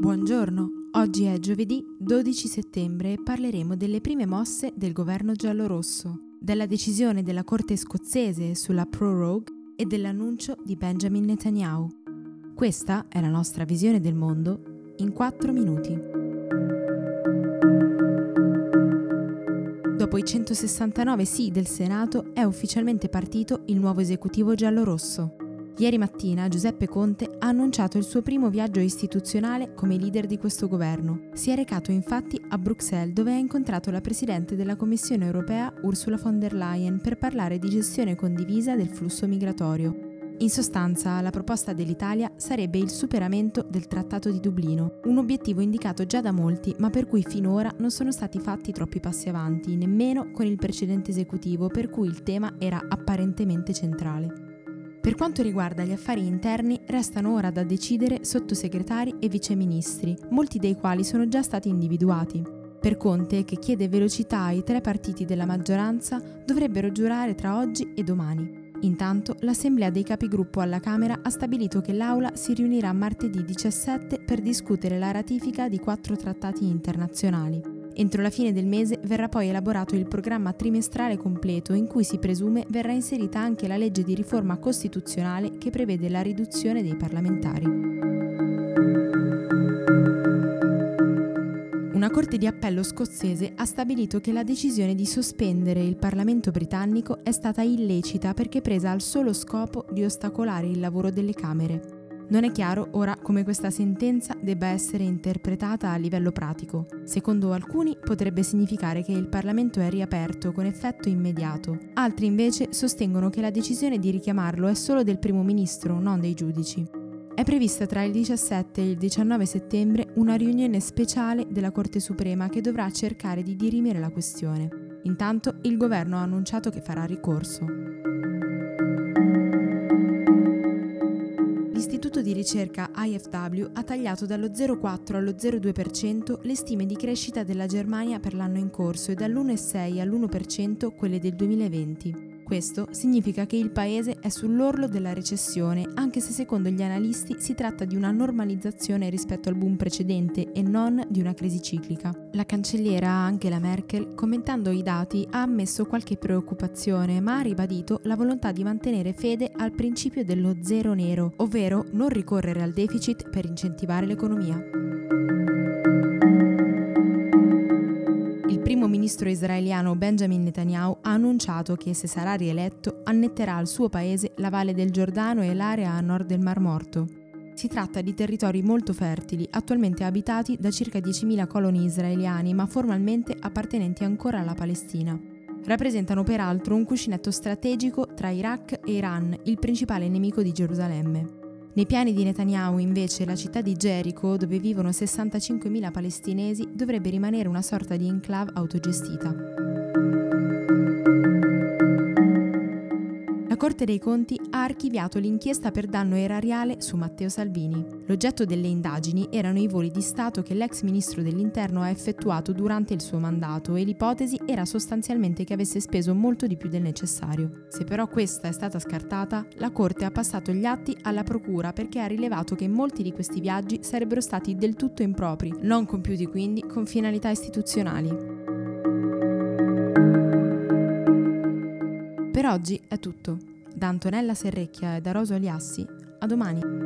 Buongiorno, oggi è giovedì 12 settembre e parleremo delle prime mosse del governo giallorosso, della decisione della Corte scozzese sulla prorogue e dell'annuncio di Benjamin Netanyahu. Questa è la nostra visione del mondo in 4 minuti. Dopo i 169 sì del Senato è ufficialmente partito il nuovo esecutivo giallorosso. Ieri mattina Giuseppe Conte ha annunciato il suo primo viaggio istituzionale come leader di questo governo. Si è recato infatti a Bruxelles dove ha incontrato la Presidente della Commissione europea Ursula von der Leyen per parlare di gestione condivisa del flusso migratorio. In sostanza, la proposta dell'Italia sarebbe il superamento del Trattato di Dublino, un obiettivo indicato già da molti, ma per cui finora non sono stati fatti troppi passi avanti, nemmeno con il precedente esecutivo, per cui il tema era apparentemente centrale. Per quanto riguarda gli affari interni, restano ora da decidere sottosegretari e viceministri, molti dei quali sono già stati individuati. Per Conte, che chiede velocità ai tre partiti della maggioranza, dovrebbero giurare tra oggi e domani. Intanto, l'Assemblea dei capigruppo alla Camera ha stabilito che l'Aula si riunirà martedì 17 per discutere la ratifica di quattro trattati internazionali. Entro la fine del mese verrà poi elaborato il programma trimestrale completo in cui si presume verrà inserita anche la legge di riforma costituzionale che prevede la riduzione dei parlamentari. Una corte di appello scozzese ha stabilito che la decisione di sospendere il Parlamento britannico è stata illecita perché presa al solo scopo di ostacolare il lavoro delle Camere. Non è chiaro ora come questa sentenza debba essere interpretata a livello pratico. Secondo alcuni potrebbe significare che il Parlamento è riaperto con effetto immediato, altri invece sostengono che la decisione di richiamarlo è solo del primo ministro, non dei giudici. È prevista tra il 17 e il 19 settembre una riunione speciale della Corte Suprema che dovrà cercare di dirimere la questione. Intanto il governo ha annunciato che farà ricorso. L'Istituto di ricerca IFW ha tagliato dallo 0,4 allo 0,2% le stime di crescita della Germania per l'anno in corso e dall'1,6 all'1% quelle del 2020. Questo significa che il paese è sull'orlo della recessione, anche se secondo gli analisti si tratta di una normalizzazione rispetto al boom precedente e non di una crisi ciclica. La cancelliera Angela Merkel, commentando i dati, ha ammesso qualche preoccupazione, ma ha ribadito la volontà di mantenere fede al principio dello zero nero, ovvero non ricorrere al deficit per incentivare l'economia. Ministro israeliano Benjamin Netanyahu ha annunciato che se sarà rieletto annetterà al suo paese la valle del Giordano e l'area a nord del Mar Morto. Si tratta di territori molto fertili, attualmente abitati da circa 10.000 coloni israeliani, ma formalmente appartenenti ancora alla Palestina. Rappresentano peraltro un cuscinetto strategico tra Iraq e Iran, il principale nemico di Gerusalemme. Nei piani di Netanyahu, invece, la città di Gerico, dove vivono 65.000 palestinesi, dovrebbe rimanere una sorta di enclave autogestita. Corte dei Conti ha archiviato l'inchiesta per danno erariale su Matteo Salvini. L'oggetto delle indagini erano i voli di Stato che l'ex ministro dell'Interno ha effettuato durante il suo mandato e l'ipotesi era sostanzialmente che avesse speso molto di più del necessario. Se però questa è stata scartata, la Corte ha passato gli atti alla Procura perché ha rilevato che molti di questi viaggi sarebbero stati del tutto impropri, non compiuti quindi con finalità istituzionali. Oggi è tutto. Da Antonella Serrecchia e da Rosa Oliassi, a domani.